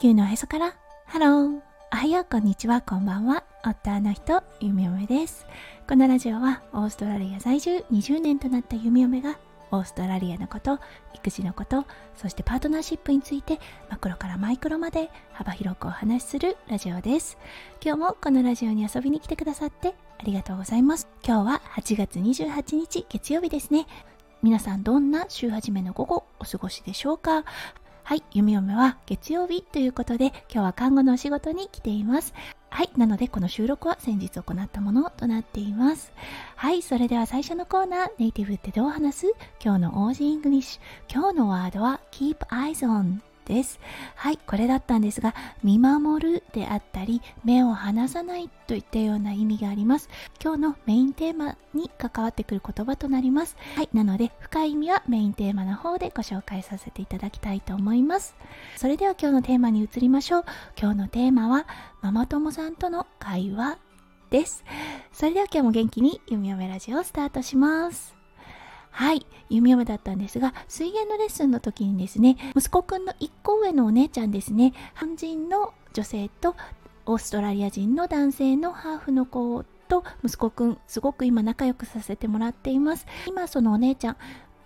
地球のへそから。ハローおはよう。こんにちは。こんばんは。夫の人ゆみおめです。このラジオはオーストラリア在住20年となったゆみおめがオーストラリアのこと育児のことそしてパートナーシップについてマクロからマイクロまで幅広くお話しするラジオです。今日もこのラジオに遊びに来てくださってありがとうございます。今日は8月28日月曜日ですね。皆さんどんな週始めの午後お過ごしでしょうか？はい、弓嫁は月曜日ということで、今日は看護のお仕事に来ています。はい、なのでこの収録は先日行ったものとなっています。はい、それでは最初のコーナー、ネイティブってどう話す？今日のオージーイングリッシュ。今日のワードは Keep Eyes On です。はい、これだったんですが、見守るであったり、目を離さないといったような意味があります。今日のメインテーマに関わってくる言葉となります。はい、なので深い意味はメインテーマの方でご紹介させていただきたいと思います。それでは今日のテーマに移りましょう。今日のテーマは、ママ友さんとの会話です。それでは今日も元気に弓嫁ラジオをスタートします。はい、弓嫁だったんですが、水泳のレッスンの時にですね、息子くんの1個上のお姉ちゃんですね、半人の女性とオーストラリア人の男性のハーフの子と息子くん、すごく今仲良くさせてもらっています。今そのお姉ちゃん、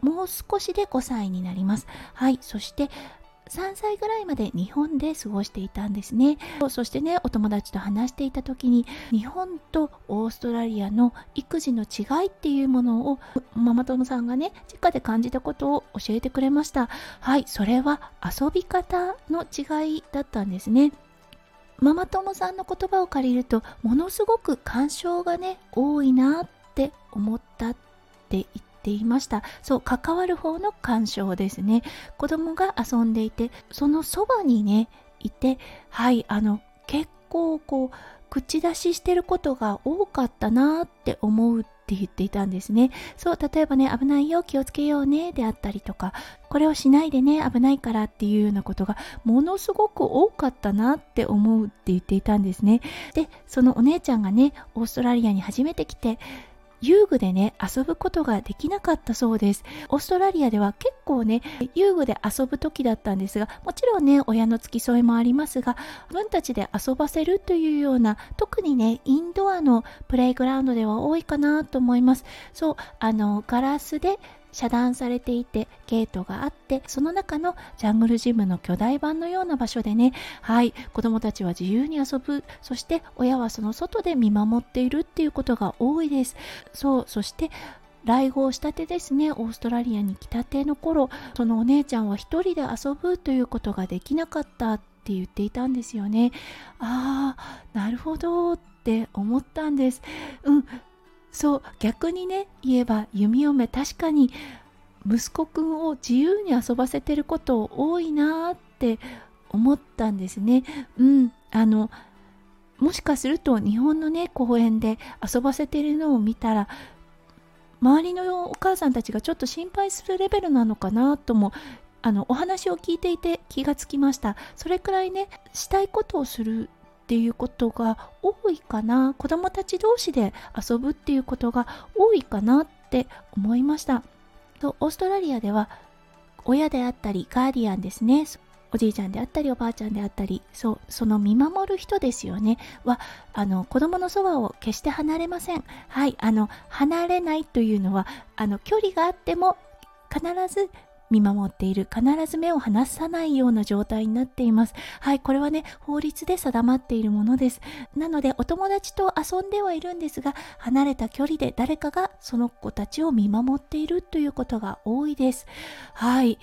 もう少しで5歳になります。はい、そして3歳ぐらいまで日本で過ごしていたんですね。そしてねお友達と話していた時に日本とオーストラリアの育児の違いっていうものをママ友さんがね直で感じたことを教えてくれました。はいそれは遊び方の違いだったんですね。ママ友さんの言葉を借りるとものすごく干渉がね多いなって思ったって言ってっていました。そう関わる方の干渉ですね。子供が遊んでいてそのそばにねいてはいあの結構こう口出ししてることが多かったなって思うって言っていたんですね。そう例えばね危ないよ気をつけようねであったりとかこれをしないでね危ないからっていうようなことがものすごく多かったなって思うって言っていたんですね。でそのお姉ちゃんがねオーストラリアに初めて来て遊具でね遊ぶことができなかったそうです。オーストラリアでは結構ね遊具で遊ぶ時だったんですがもちろんね親の付き添いもありますが自分たちで遊ばせるというような特にねインドアのプレイグラウンドでは多いかなと思います。そうあのガラスで遮断されていてゲートがあってその中のジャングルジムの巨大版のような場所でね。はい。子供たちは自由に遊ぶ。そして親はその外で見守っているっていうことが多いです。そう。そして来訪したてですねオーストラリアに来たての頃そのお姉ちゃんは一人で遊ぶということができなかったって言っていたんですよね。ああなるほどって思ったんです。うん。そう逆にね言えば弓嫁確かに息子くんを自由に遊ばせてること多いなって思ったんですね。うんあのもしかすると日本のね公園で遊ばせてるのを見たら周りのお母さんたちがちょっと心配するレベルなのかなともあのお話を聞いていて気がつきましたそれくらいねしたいことをするっていうことが多いかな。子供たち同士で遊ぶっていうことが多いかなって思いました。オーストラリアでは親であったりガーディアンですね。おじいちゃんであったりおばあちゃんであったりそうその見守る人ですよね。はあの子供のそばを決して離れません。はいあの離れないというのはあの距離があっても必ず見守っている必ず目を離さないような状態になっています。はいこれはね法律で定まっているものです。なのでお友達と遊んではいるんですが離れた距離で誰かがその子たちを見守っているということが多いです。はい。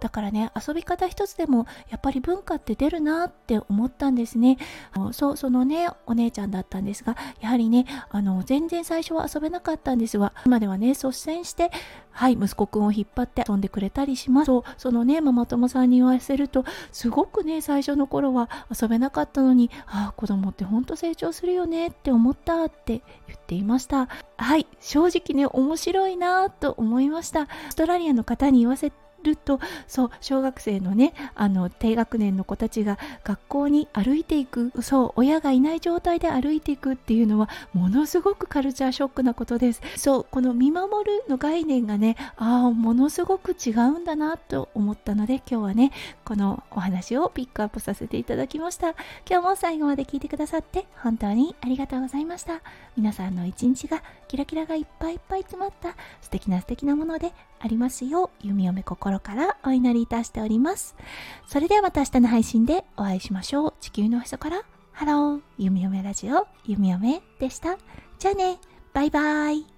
だからね遊び方一つでもやっぱり文化って出るなって思ったんですね。そうそのねお姉ちゃんだったんですがやはりねあの全然最初は遊べなかったんですが今ではね率先してはい息子くんを引っ張って遊んでくれたりします。そうそのねママ友さんに言わせるとすごくね最初の頃は遊べなかったのにああ子供ってほんと成長するよねって思ったって言っていました。はい正直ね面白いなと思いました。オーストラリアの方に言わせるとそう小学生のねあの低学年の子たちが学校に歩いていくそう親がいない状態で歩いていくっていうのはものすごくカルチャーショックなことです。そうこの見守るの概念がねああものすごく違うんだなと思ったので今日はねこのお話をピックアップさせていただきました。今日も最後まで聞いてくださって本当にありがとうございました。皆さんの一日がキラキラがいっぱいいっぱい詰まった敵な素敵なものでありますよう弓嫁心からお祈りいたしております。それではまた明日の配信でお会いしましょう。地球のへそから。ハロー。弓嫁ラジオ。弓嫁でした。じゃあね。バイバイ。